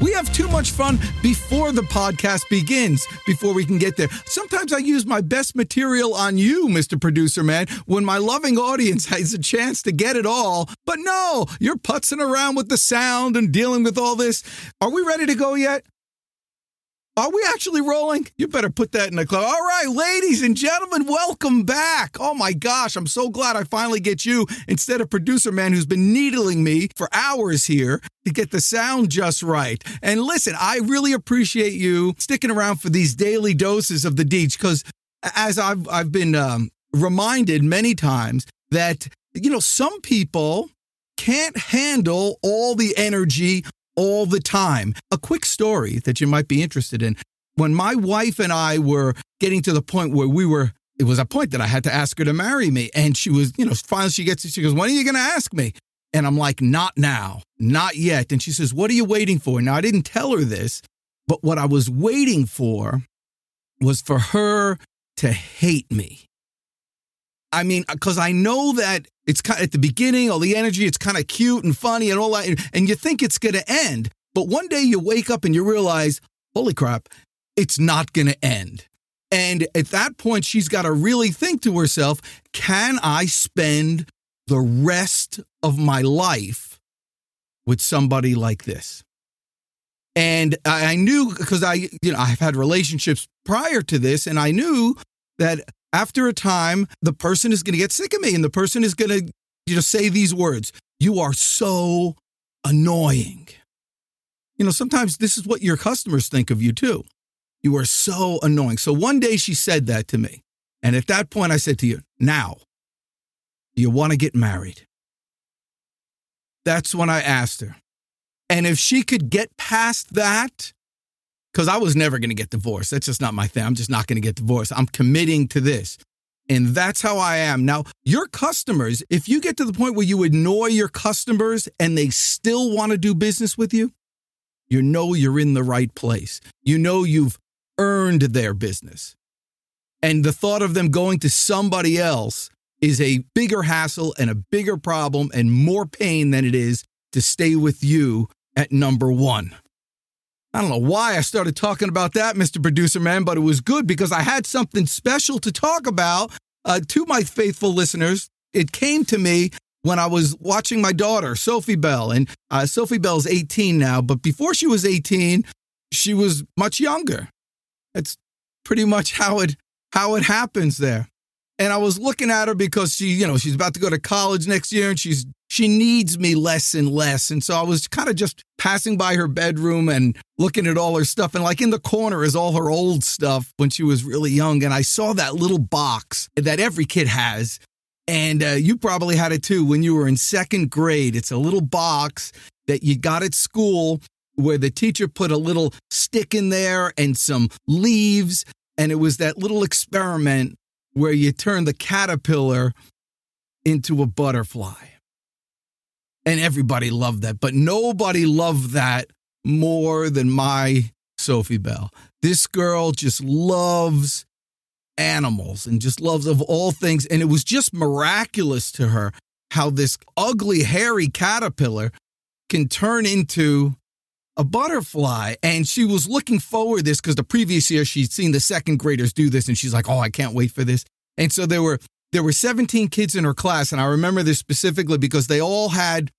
We have too much fun before the podcast begins, before we can get there. Sometimes I use my best material on you, Mr. Producer Man, when my loving audience has a chance to get it all. But no, you're putzing around with the sound and dealing with all this. Are we ready to go yet? Are we actually rolling? You better put that in the club. All right, ladies and gentlemen, welcome back. Oh my gosh, I'm so glad I finally get you instead of producer man who's been needling me for hours here to get the sound just right. And listen, I really appreciate you sticking around for these daily doses of the Deej because as I've I've been um, reminded many times that you know some people can't handle all the energy all the time. A quick story that you might be interested in. When my wife and I were getting to the point where we were, it was a point that I had to ask her to marry me. And she was, you know, finally she gets. She goes, When are you going to ask me? And I'm like, Not now, not yet. And she says, What are you waiting for? Now, I didn't tell her this, but what I was waiting for was for her to hate me. I mean, because I know that it's kind of, at the beginning, all the energy, it's kind of cute and funny and all that, and you think it's going to end. But one day you wake up and you realize, holy crap, it's not going to end. And at that point, she's got to really think to herself, can I spend the rest of my life with somebody like this? And I knew because I, you know, I've had relationships prior to this, and I knew that after a time, the person is going to get sick of me and the person is going to you know, say these words You are so annoying. You know, sometimes this is what your customers think of you too. You are so annoying. So one day she said that to me. And at that point, I said to you, Now, do you want to get married? That's when I asked her. And if she could get past that, because I was never going to get divorced. That's just not my thing. I'm just not going to get divorced. I'm committing to this. And that's how I am. Now, your customers, if you get to the point where you annoy your customers and they still want to do business with you, you know you're in the right place. You know you've earned their business. And the thought of them going to somebody else is a bigger hassle and a bigger problem and more pain than it is to stay with you at number one. I don't know why I started talking about that, Mr. Producer Man, but it was good because I had something special to talk about uh, to my faithful listeners. It came to me when I was watching my daughter, Sophie Bell. And uh, Sophie Bell's 18 now, but before she was 18, she was much younger. That's pretty much how it how it happens there. And I was looking at her because she, you know, she's about to go to college next year and she's she needs me less and less. And so I was kind of just passing by her bedroom and looking at all her stuff. And like in the corner is all her old stuff when she was really young. And I saw that little box that every kid has. And uh, you probably had it too when you were in second grade. It's a little box that you got at school where the teacher put a little stick in there and some leaves. And it was that little experiment where you turn the caterpillar into a butterfly. And everybody loved that, but nobody loved that more than my Sophie Bell. This girl just loves animals and just loves of all things. And it was just miraculous to her how this ugly, hairy caterpillar can turn into a butterfly. And she was looking forward to this because the previous year she'd seen the second graders do this and she's like, oh, I can't wait for this. And so there were there were 17 kids in her class, and I remember this specifically because they all had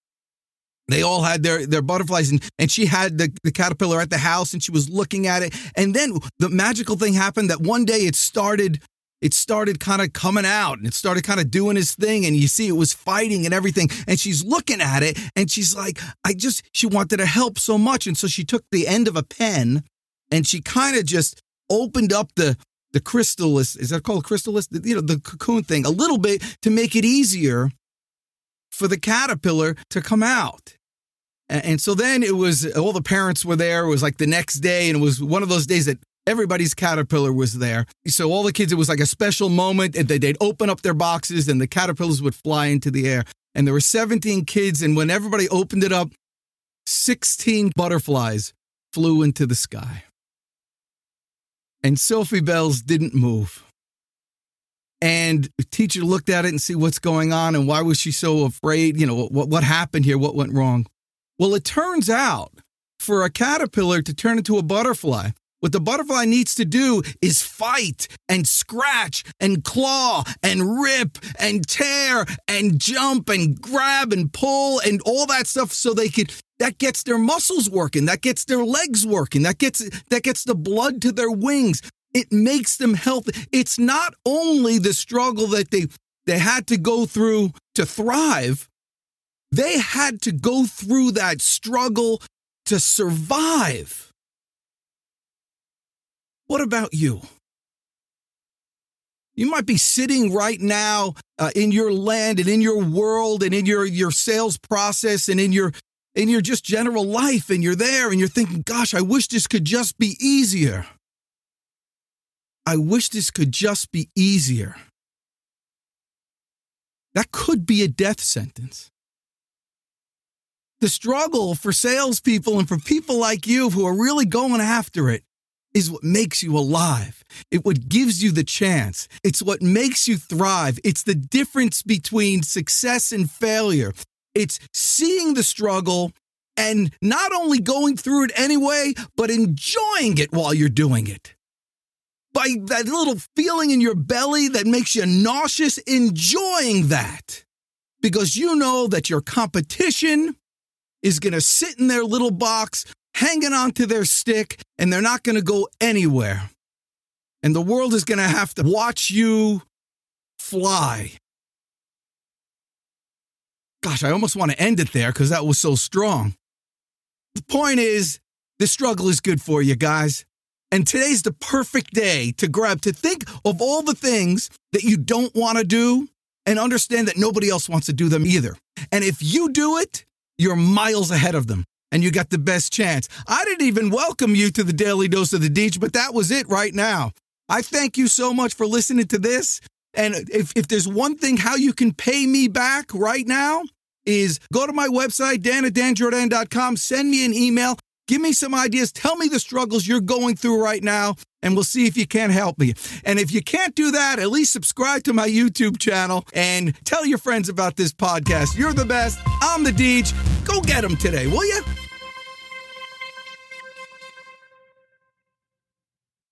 they all had their, their butterflies and, and she had the, the caterpillar at the house and she was looking at it. And then the magical thing happened that one day it started it started kind of coming out and it started kind of doing his thing and you see it was fighting and everything and she's looking at it and she's like i just she wanted to help so much. And so she took the end of a pen and she kind of just opened up the the chrysalis is that called chrysalis? You know the cocoon thing a little bit to make it easier for the caterpillar to come out and so then it was all the parents were there it was like the next day and it was one of those days that everybody's caterpillar was there. So all the kids, it was like a special moment. They'd open up their boxes and the caterpillars would fly into the air. And there were 17 kids. And when everybody opened it up, 16 butterflies flew into the sky. And Sophie Bells didn't move. And the teacher looked at it and see what's going on and why was she so afraid? You know, what, what happened here? What went wrong? Well, it turns out for a caterpillar to turn into a butterfly. What the butterfly needs to do is fight and scratch and claw and rip and tear and jump and grab and pull and all that stuff so they could that gets their muscles working, that gets their legs working, that gets that gets the blood to their wings. It makes them healthy. It's not only the struggle that they they had to go through to thrive, they had to go through that struggle to survive. What about you? You might be sitting right now uh, in your land and in your world and in your, your sales process and in your in your just general life and you're there and you're thinking, gosh, I wish this could just be easier. I wish this could just be easier. That could be a death sentence. The struggle for salespeople and for people like you who are really going after it is what makes you alive. It what gives you the chance. It's what makes you thrive. It's the difference between success and failure. It's seeing the struggle and not only going through it anyway, but enjoying it while you're doing it. By that little feeling in your belly that makes you nauseous, enjoying that. Because you know that your competition is going to sit in their little box hanging onto their stick and they're not going to go anywhere. And the world is going to have to watch you fly. Gosh, I almost want to end it there because that was so strong. The point is, the struggle is good for you guys. And today's the perfect day to grab, to think of all the things that you don't want to do and understand that nobody else wants to do them either. And if you do it, you're miles ahead of them and you got the best chance. I didn't even welcome you to the Daily Dose of the Deej, but that was it right now. I thank you so much for listening to this. And if, if there's one thing how you can pay me back right now is go to my website, dan at danjourdan.com, send me an email, give me some ideas, tell me the struggles you're going through right now, and we'll see if you can't help me. And if you can't do that, at least subscribe to my YouTube channel and tell your friends about this podcast. You're the best. I'm the Deej. Go get them today, will you?